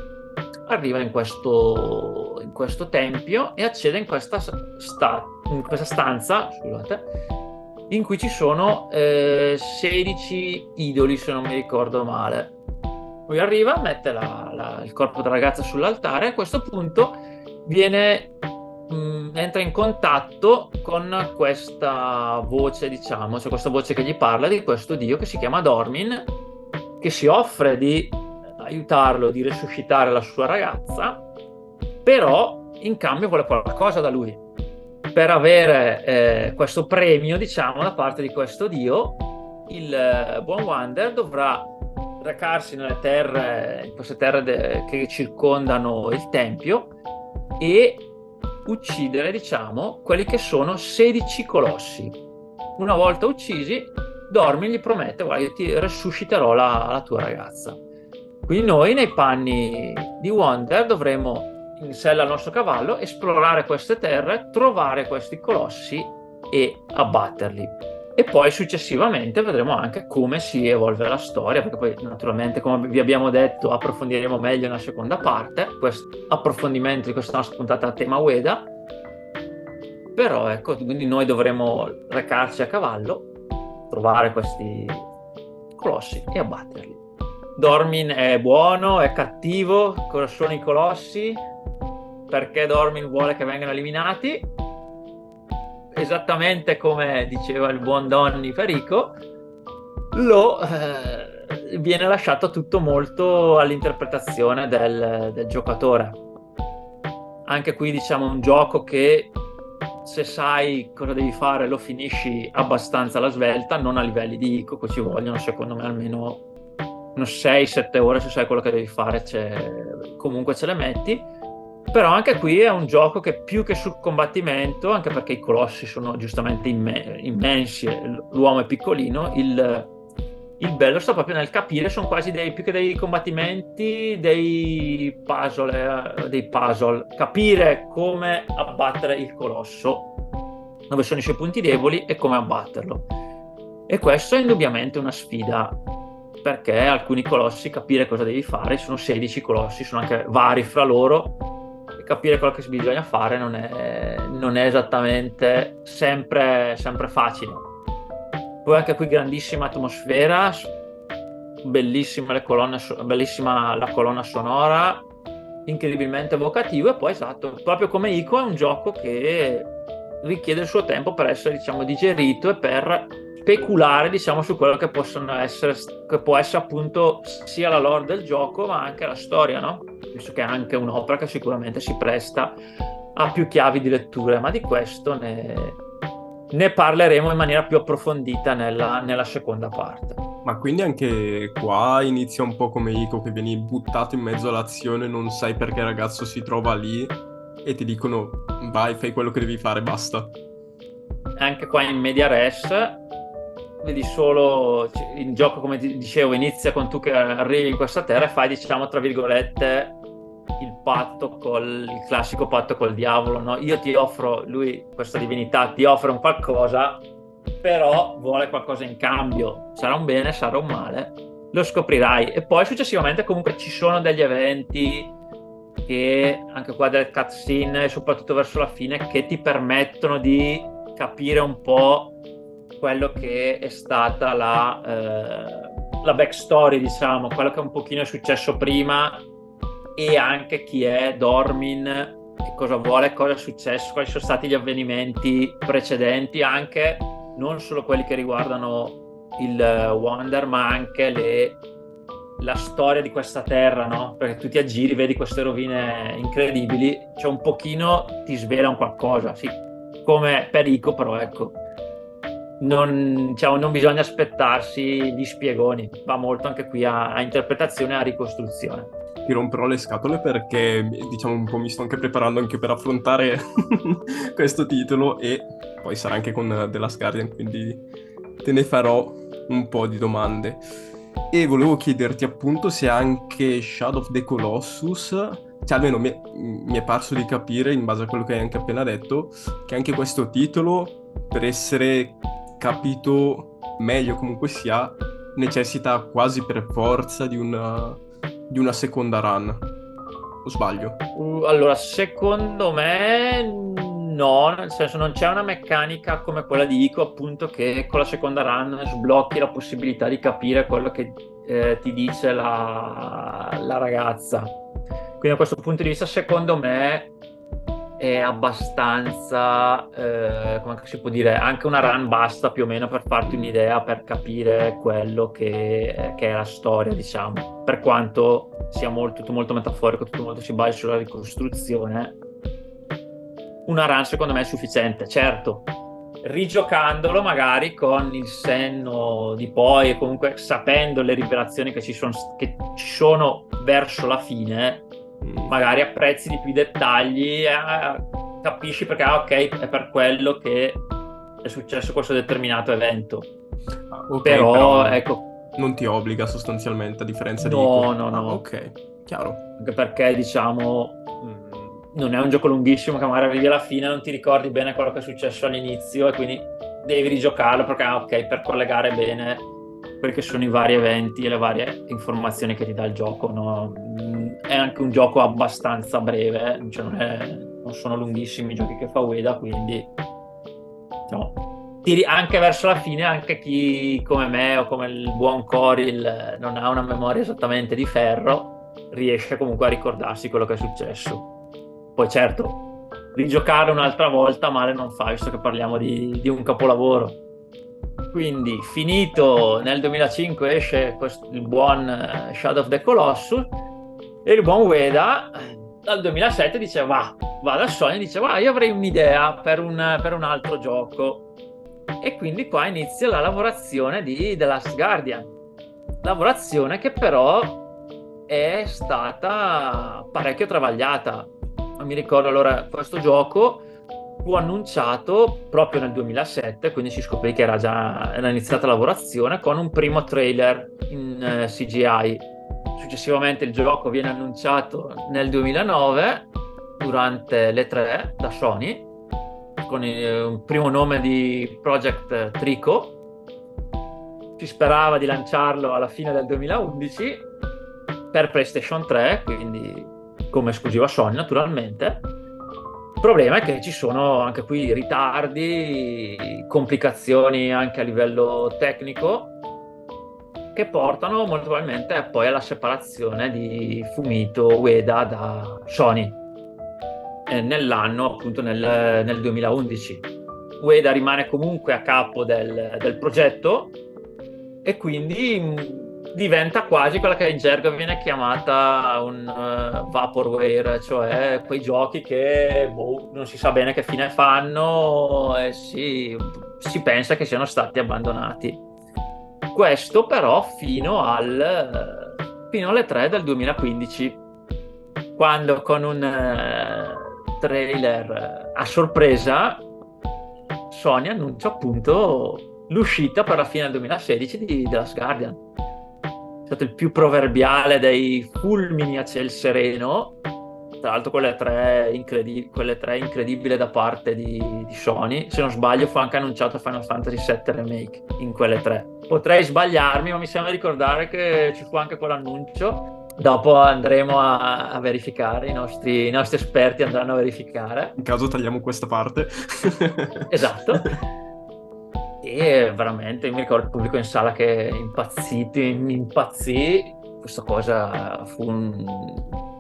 arriva in questo, in questo tempio e accede in questa, sta, in questa stanza, scusate, in cui ci sono eh, 16 idoli, se non mi ricordo male. Poi arriva, mette la, la, il corpo della ragazza sull'altare e a questo punto viene, mh, entra in contatto con questa voce, diciamo, cioè questa voce che gli parla di questo dio che si chiama Dormin che si offre di aiutarlo, di resuscitare la sua ragazza, però in cambio vuole qualcosa da lui. Per avere eh, questo premio, diciamo, da parte di questo dio, il eh, buon Wander dovrà recarsi nelle terre, in queste terre de- che circondano il tempio e uccidere, diciamo, quelli che sono 16 colossi. Una volta uccisi, Dormi gli promette, guarda, io ti resusciterò la, la tua ragazza. Quindi noi nei panni di Wonder dovremo in sella al nostro cavallo esplorare queste terre, trovare questi colossi e abbatterli. e poi successivamente vedremo anche come si evolve la storia, perché poi naturalmente, come vi abbiamo detto, approfondiremo meglio nella seconda parte, questo approfondimento di questa nostra puntata a tema Ueda. Però ecco, quindi noi dovremo recarci a cavallo, trovare questi colossi e abbatterli. Dormin è buono, è cattivo, cosa sono i colossi? Perché Dormin vuole che vengano eliminati? esattamente come diceva il buon Donny Perico, lo eh, viene lasciato tutto molto all'interpretazione del, del, giocatore. Anche qui diciamo un gioco che se sai cosa devi fare lo finisci abbastanza alla svelta, non a livelli di ICO, che ci vogliono secondo me almeno 6-7 ore se sai quello che devi fare, comunque ce le metti. Però anche qui è un gioco che più che sul combattimento, anche perché i colossi sono giustamente imme- immensi, l'uomo è piccolino, il, il, bello sta proprio nel capire, sono quasi dei, più che dei combattimenti, dei puzzle, eh, dei puzzle, capire come abbattere il colosso, dove sono i suoi punti deboli e come abbatterlo. E questo è indubbiamente una sfida perché alcuni colossi capire cosa devi fare, sono 16 colossi, sono anche vari fra loro capire quello che bisogna fare non è, non è esattamente sempre, sempre facile. Poi anche qui grandissima atmosfera, bellissima, colonne, bellissima la colonna sonora, incredibilmente evocativo e poi esatto, proprio come Ico è un gioco che richiede il suo tempo per essere diciamo digerito e per speculare diciamo su quello che possono essere che può essere appunto sia la lore del gioco ma anche la storia no? visto che è anche un'opera che sicuramente si presta a più chiavi di lettura ma di questo ne, ne parleremo in maniera più approfondita nella, nella, seconda parte. Ma quindi anche qua inizia un po' come Ico che vieni buttato in mezzo all'azione non sai perché il ragazzo si trova lì e ti dicono vai fai quello che devi fare basta. Anche qua in media res vedi solo il gioco, come dicevo, inizia con tu che arrivi in questa terra e fai, diciamo, tra virgolette, patto col il classico patto col diavolo, no? Io ti offro, lui, questa divinità, ti offre un qualcosa, però vuole qualcosa in cambio. Sarà un bene, sarà un male, lo scoprirai. E poi successivamente comunque ci sono degli eventi che, anche qua delle cutscene, soprattutto verso la fine, che ti permettono di capire un po' quello che è stata la, eh, la backstory, diciamo, quello che un pochino è successo prima e anche chi è Dormin, che cosa vuole, cosa è successo, quali sono stati gli avvenimenti precedenti, anche non solo quelli che riguardano il Wonder, ma anche le, la storia di questa terra, no? Perché tu ti aggiri, vedi queste rovine incredibili, cioè un pochino ti svela un qualcosa, sì, come Perico, però ecco, non, diciamo, non, bisogna aspettarsi gli spiegoni, va molto anche qui a, a interpretazione e a ricostruzione. Ti romperò le scatole perché diciamo un po' mi sto anche preparando anche per affrontare questo titolo e poi sarà anche con The Last Guardian, quindi te ne farò un po' di domande. E volevo chiederti appunto se anche Shadow of the Colossus, cioè almeno mi mi è parso di capire in base a quello che hai anche appena detto, che anche questo titolo per essere capito meglio comunque sia, necessita quasi per forza di una, di una seconda run. O sbaglio? Uh, allora, secondo me no, nel senso non c'è una meccanica come quella di Ico, appunto, che con la seconda run sblocchi la possibilità di capire quello che eh, ti dice la, la ragazza. Quindi da questo punto di vista, secondo me, è abbastanza, eh, come si può dire, anche una run basta più o meno per farti un'idea, per capire quello che, che è la storia, diciamo. Per quanto sia molto, tutto molto metaforico, tutto molto si basa sulla ricostruzione, una run secondo me è sufficiente. Certo, rigiocandolo magari con il senno di poi e comunque sapendo le rivelazioni che ci sono, che ci sono verso la fine, magari apprezzi di più i dettagli, eh, capisci perché, ah, ok, è per quello che è successo questo determinato evento. Ah, okay, però, però, ecco... Non ti obbliga sostanzialmente, a differenza no, di... No, no, no. Ah, ok, chiaro. Anche perché, diciamo, non è un gioco lunghissimo che magari arrivi alla fine non ti ricordi bene quello che è successo all'inizio e quindi devi rigiocarlo perché, ah, ok, per collegare bene che sono i vari eventi e le varie informazioni che ti dà il gioco. No? Mm, è anche un gioco abbastanza breve, cioè non, è, non, sono lunghissimi i giochi che fa Ueda, quindi no. anche verso la fine, anche chi come me o come il buon Coril non ha una memoria esattamente di ferro, riesce comunque a ricordarsi quello che è successo. Poi certo, rigiocare un'altra volta male non fa, visto che parliamo di, di un capolavoro. Quindi finito nel 2005 esce questo, il buon eh, Shadow of the Colossus e il buon Ueda dal 2007 dice va, va da Sony e dice va io avrei un'idea per un, per un altro gioco e quindi qua inizia la lavorazione di The Last Guardian. Lavorazione che però è stata parecchio travagliata. Mi ricordo allora questo gioco fu annunciato proprio nel 2007, quindi si scoprì che era già era iniziata la lavorazione con un primo trailer in eh, CGI. Successivamente il gioco viene annunciato nel 2009 durante le tre da Sony con il, un primo nome di Project Trico. Si sperava di lanciarlo alla fine del 2011 per PlayStation 3, quindi come esclusiva Sony naturalmente problema è che ci sono anche qui ritardi, complicazioni anche a livello tecnico che portano molto probabilmente poi alla separazione di Fumito Ueda da Sony eh, nell'anno appunto nel, nel, 2011. Ueda rimane comunque a capo del, del progetto e quindi diventa quasi quella che in gergo viene chiamata un uh, vaporware, cioè quei giochi che boh, non si sa bene che fine fanno e si, si pensa che siano stati abbandonati. Questo però fino, al, fino alle 3 del 2015, quando con un uh, trailer a sorpresa Sony annuncia appunto l'uscita per la fine del 2016 di The Last Guardian stato il più proverbiale dei fulmini a ciel sereno. Tra l'altro, quelle tre, incredib- quelle tre incredibili da parte di, di, Sony. Se non sbaglio, fu anche annunciato Final Fantasy VII Remake in quelle tre. Potrei sbagliarmi, ma mi sembra ricordare che ci fu anche quell'annuncio. Dopo andremo a, a verificare, i nostri, i nostri esperti andranno a verificare. In caso tagliamo questa parte. esatto. e veramente mi ricordo il pubblico in sala che impazzito, impazzì, questa cosa fu un,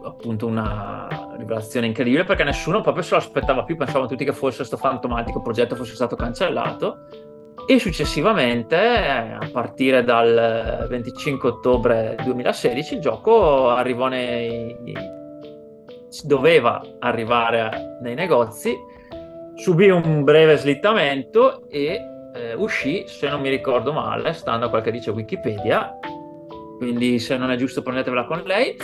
appunto una rivelazione incredibile perché nessuno proprio se lo aspettava più, pensavano tutti che fosse questo fantomatico progetto fosse stato cancellato. E successivamente a partire dal 25 ottobre 2016 il gioco arrivò nei doveva arrivare nei negozi. Subì un breve slittamento e eh, uscì, se non mi ricordo male, stando a quel che dice Wikipedia, quindi se non è giusto prendetevela con lei,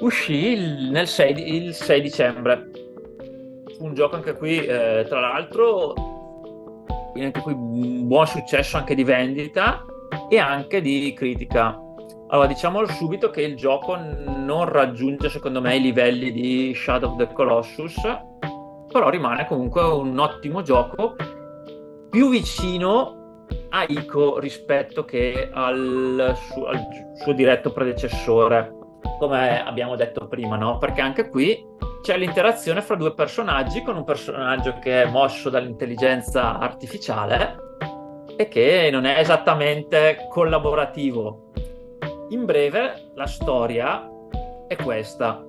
uscì il, nel 6, il 6 dicembre. Un gioco anche qui, eh, tra l'altro, quindi anche qui un buon successo anche di vendita e anche di critica. Allora, diciamolo subito che il gioco non raggiunge, secondo me, i livelli di Shadow of the Colossus, però rimane comunque un ottimo gioco più vicino a Ico rispetto che al suo, al suo diretto predecessore, come abbiamo detto prima, no? Perché anche qui c'è l'interazione fra due personaggi, con un personaggio che è mosso dall'intelligenza artificiale e che non è esattamente collaborativo. In breve, la storia è questa.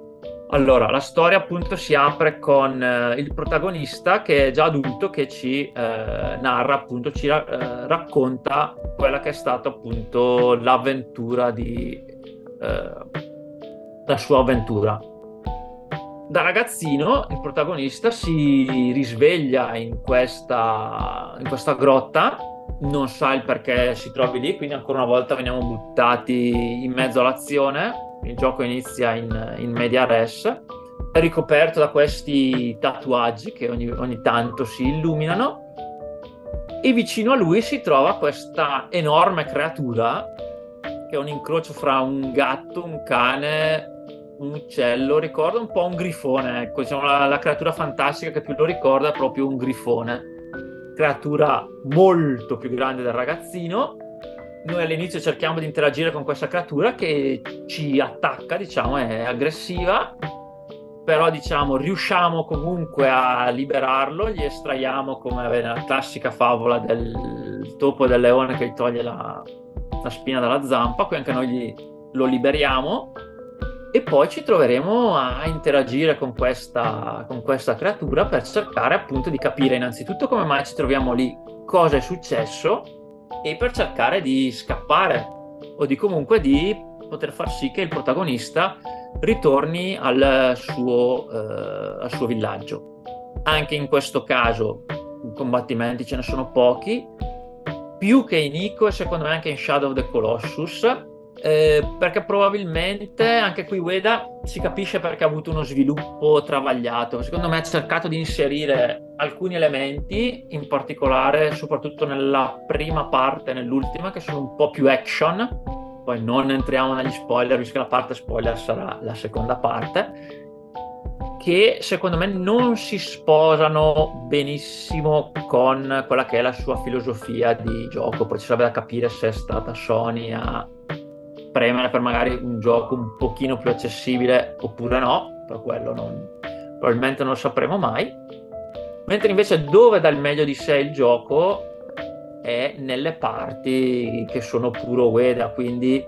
Allora, la storia appunto si apre con eh, il protagonista che è già adulto che ci eh, narra appunto, ci eh, racconta quella che è stata appunto l'avventura di... Eh, la sua avventura. Da ragazzino il protagonista si risveglia in questa, in questa grotta, non sa il perché si trovi lì, quindi ancora una volta veniamo buttati in mezzo all'azione il gioco inizia in, in media res, ricoperto da questi tatuaggi che ogni, ogni tanto si illuminano e vicino a lui si trova questa enorme creatura che è un incrocio fra un gatto, un cane, un uccello, ricorda un po' un grifone, ecco, diciamo la, la creatura fantastica che più lo ricorda è proprio un grifone creatura molto più grande del ragazzino. Noi all'inizio cerchiamo di interagire con questa creatura che ci attacca, diciamo, è aggressiva, però diciamo riusciamo comunque a liberarlo, gli estraiamo come nella classica favola del topo del leone che gli toglie la, la spina dalla zampa, qui anche noi gli, lo liberiamo e poi ci troveremo a interagire con questa, con questa creatura per cercare appunto di capire innanzitutto come mai ci troviamo lì, cosa è successo e per cercare di scappare o di comunque di poter far sì che il protagonista ritorni al suo, eh, al suo villaggio. Anche in questo caso i combattimenti ce ne sono pochi, più che in Ico e secondo me anche in Shadow of the Colossus, eh, perché probabilmente anche qui Ueda si capisce perché ha avuto uno sviluppo travagliato. Secondo me ha cercato di inserire alcuni elementi, in particolare soprattutto nella prima parte e nell'ultima, che sono un po' più action. Poi non entriamo negli spoiler, visto che la parte spoiler sarà la seconda parte che secondo me non si sposano benissimo con quella che è la sua filosofia di gioco. Poi ci sarebbe da capire se è stata Sony a premere per magari un gioco un pochino più accessibile oppure no, per quello non, probabilmente non lo sapremo mai. Mentre invece dove dà il meglio di sé il gioco è nelle parti che sono puro Ueda, quindi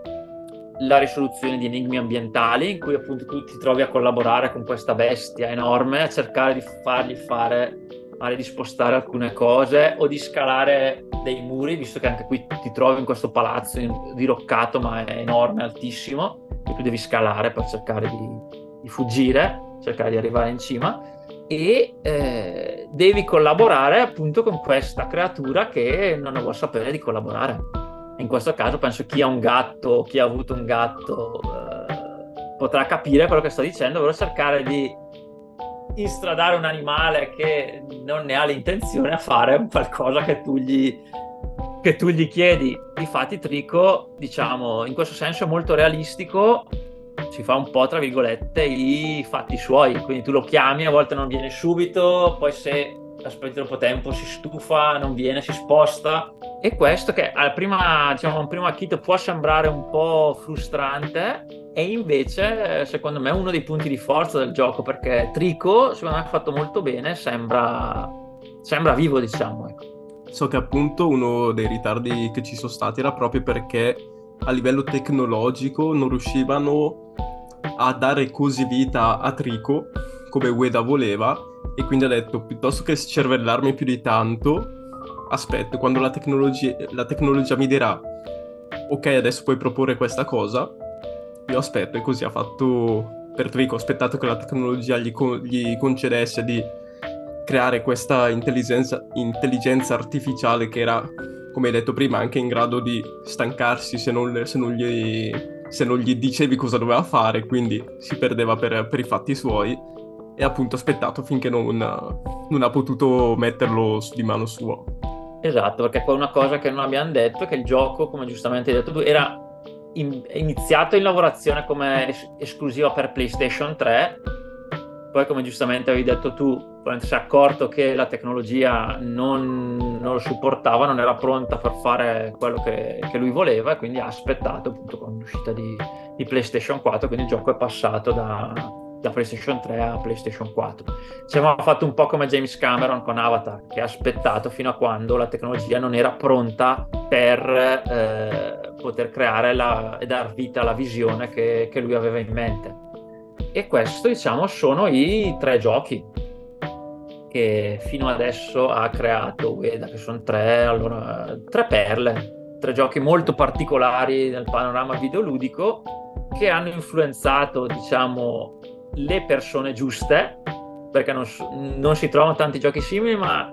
la risoluzione di enigmi ambientali in cui appunto tu ti trovi a collaborare con questa bestia enorme, a cercare di fargli fare, magari di spostare alcune cose o di scalare dei muri, visto che anche qui ti trovi in questo palazzo diroccato ma è enorme, altissimo, che tu devi scalare per cercare di, di fuggire, cercare di arrivare in cima e eh, devi collaborare appunto con questa creatura che non ne vuole sapere di collaborare in questo caso penso chi ha un gatto, chi ha avuto un gatto eh, potrà capire quello che sto dicendo, ovvero cercare di instradare un animale che non ne ha l'intenzione a fare qualcosa che tu gli, che tu gli chiedi. Infatti Trico, diciamo, in questo senso è molto realistico, si fa un po' tra virgolette i fatti suoi, quindi tu lo chiami, a volte non viene subito, poi se aspetti troppo tempo si stufa, non viene, si sposta. E questo che al prima, diciamo, un primo acchito può sembrare un po' frustrante, e invece secondo me è uno dei punti di forza del gioco, perché Trico secondo me ha fatto molto bene, sembra, sembra vivo diciamo. Ecco. So che appunto uno dei ritardi che ci sono stati era proprio perché a livello tecnologico non riuscivano a dare così vita a Trico come Ueda voleva e quindi ha detto piuttosto che scervellarmi più di tanto, aspetto, quando la tecnologia, la tecnologia mi dirà ok adesso puoi proporre questa cosa, io aspetto e così ha fatto per Trico, ho aspettato che la tecnologia gli, gli concedesse di creare questa intelligenza, intelligenza, artificiale che era, come hai detto prima, anche in grado di stancarsi se non, se non, gli, se non gli, dicevi cosa doveva fare, quindi si perdeva per, per i fatti suoi e appunto aspettato finché non, non ha potuto metterlo di mano sua. Esatto, perché poi una cosa che non abbiamo detto è che il gioco, come giustamente hai detto tu, era in, iniziato in lavorazione come es- esclusiva per PlayStation 3, poi come giustamente avevi detto tu, si è accorto che la tecnologia non, non, lo supportava, non era pronta per fare quello che, che, lui voleva e quindi ha aspettato appunto con l'uscita di, di PlayStation 4, quindi il gioco è passato da, da PlayStation 3 a PlayStation 4. Ci abbiamo fatto un po' come James Cameron con Avatar, che ha aspettato fino a quando la tecnologia non era pronta per eh, poter creare la, e dar vita alla visione che, che, lui aveva in mente. E questo, diciamo, sono i tre giochi che fino adesso ha creato Ueda, che sono tre, allora, tre perle, tre giochi molto particolari nel panorama videoludico che hanno influenzato, diciamo, le persone giuste, perché non, non, si trovano tanti giochi simili, ma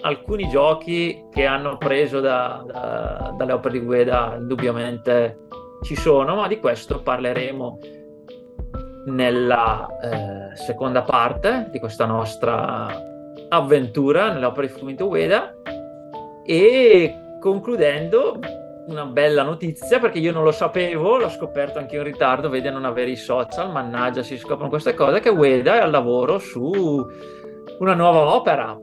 alcuni giochi che hanno preso da, da, dalle opere di Gueda indubbiamente ci sono, ma di questo parleremo nella eh, seconda parte di questa nostra avventura nell'opera di Fumito Ueda e concludendo una bella notizia perché io non lo sapevo, l'ho scoperto anche in ritardo, vedi non avere i social, mannaggia si scoprono queste cose, che Ueda è al lavoro su una nuova opera.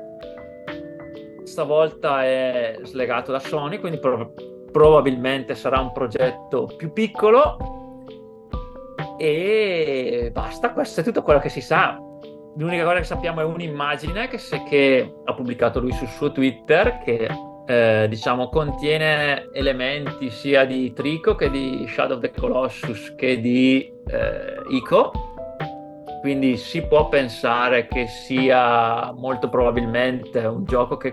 stavolta è slegato da Sony, quindi pro- probabilmente sarà un progetto più piccolo e basta, questo è tutto quello che si sa. L'unica cosa che sappiamo è un'immagine che, se, che ha pubblicato lui sul suo Twitter che eh, diciamo contiene elementi sia di Trico che di Shadow of the Colossus che di eh, Ico quindi si può pensare che sia molto probabilmente un gioco che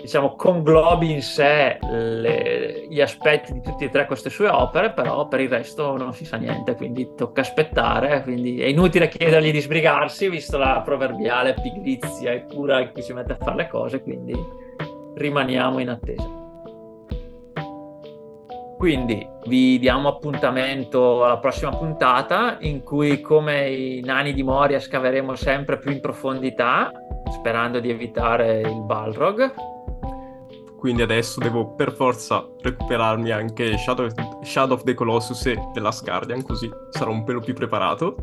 diciamo, conglobi in sé le, gli aspetti di tutte e tre queste sue opere, però per il resto non si sa niente, quindi tocca aspettare, quindi è inutile chiedergli di sbrigarsi, visto la proverbiale pigrizia e cura cui si mette a fare le cose, quindi rimaniamo in attesa. Quindi vi diamo appuntamento alla prossima puntata in cui come i nani di Moria scaveremo sempre più in profondità sperando di evitare il Balrog quindi adesso devo per forza recuperarmi anche Shadow, Shadow of the Colossus e The Last Guardian, così sarò un pelo più preparato.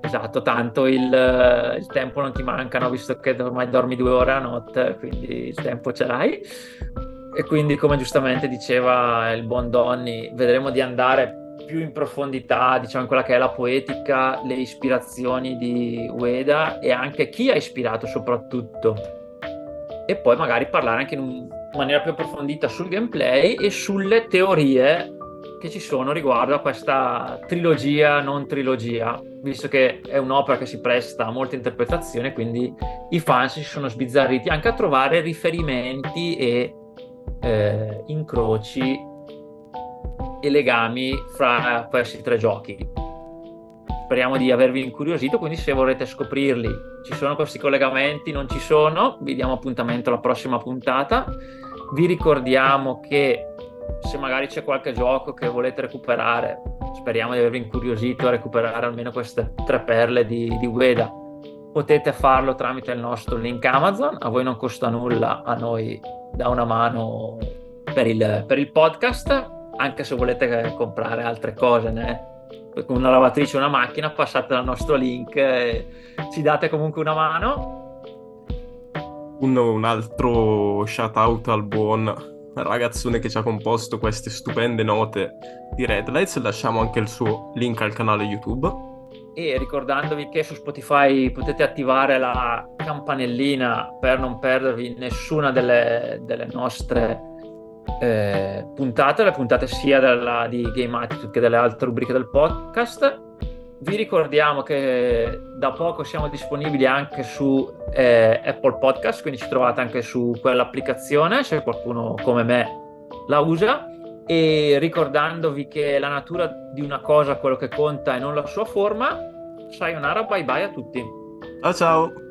Esatto, tanto il, il, tempo non ti manca, no? visto che ormai dormi due ore a notte, quindi il tempo ce l'hai. E quindi, come giustamente diceva il buon Donny, vedremo di andare più in profondità, diciamo, in quella che è la poetica, le ispirazioni di Ueda e anche chi ha ispirato soprattutto e poi magari parlare anche in maniera più approfondita sul gameplay e sulle teorie che ci sono riguardo a questa trilogia, non trilogia, visto che è un'opera che si presta a molte interpretazioni, quindi i fans si sono sbizzarriti anche a trovare riferimenti e eh, incroci e legami fra questi tre giochi. Speriamo di avervi incuriosito, quindi se vorrete scoprirli ci sono questi collegamenti, non ci sono, vi diamo appuntamento alla prossima puntata. Vi ricordiamo che se magari c'è qualche gioco che volete recuperare, speriamo di avervi incuriosito a recuperare almeno queste tre perle di, di Ueda, potete farlo tramite il nostro link Amazon, a voi non costa nulla, a noi dà una mano per il, per il podcast, anche se volete comprare altre cose, ne con una lavatrice o una macchina, passate dal nostro link e ci date comunque una mano. Un, un altro shout out al buon ragazzone che ci ha composto queste stupende note di Red Lights, lasciamo anche il suo link al canale YouTube. E ricordandovi che su Spotify potete attivare la campanellina per non perdervi nessuna delle, delle nostre eh, puntate, le puntate sia della, di Game Attitude che delle altre rubriche del podcast. Vi ricordiamo che da poco siamo disponibili anche su eh, Apple Podcast, quindi ci trovate anche su quell'applicazione se qualcuno come me la usa. E ricordandovi che la natura di una cosa è quello che conta e non la sua forma, sayonara, bye bye a tutti. Ciao ciao!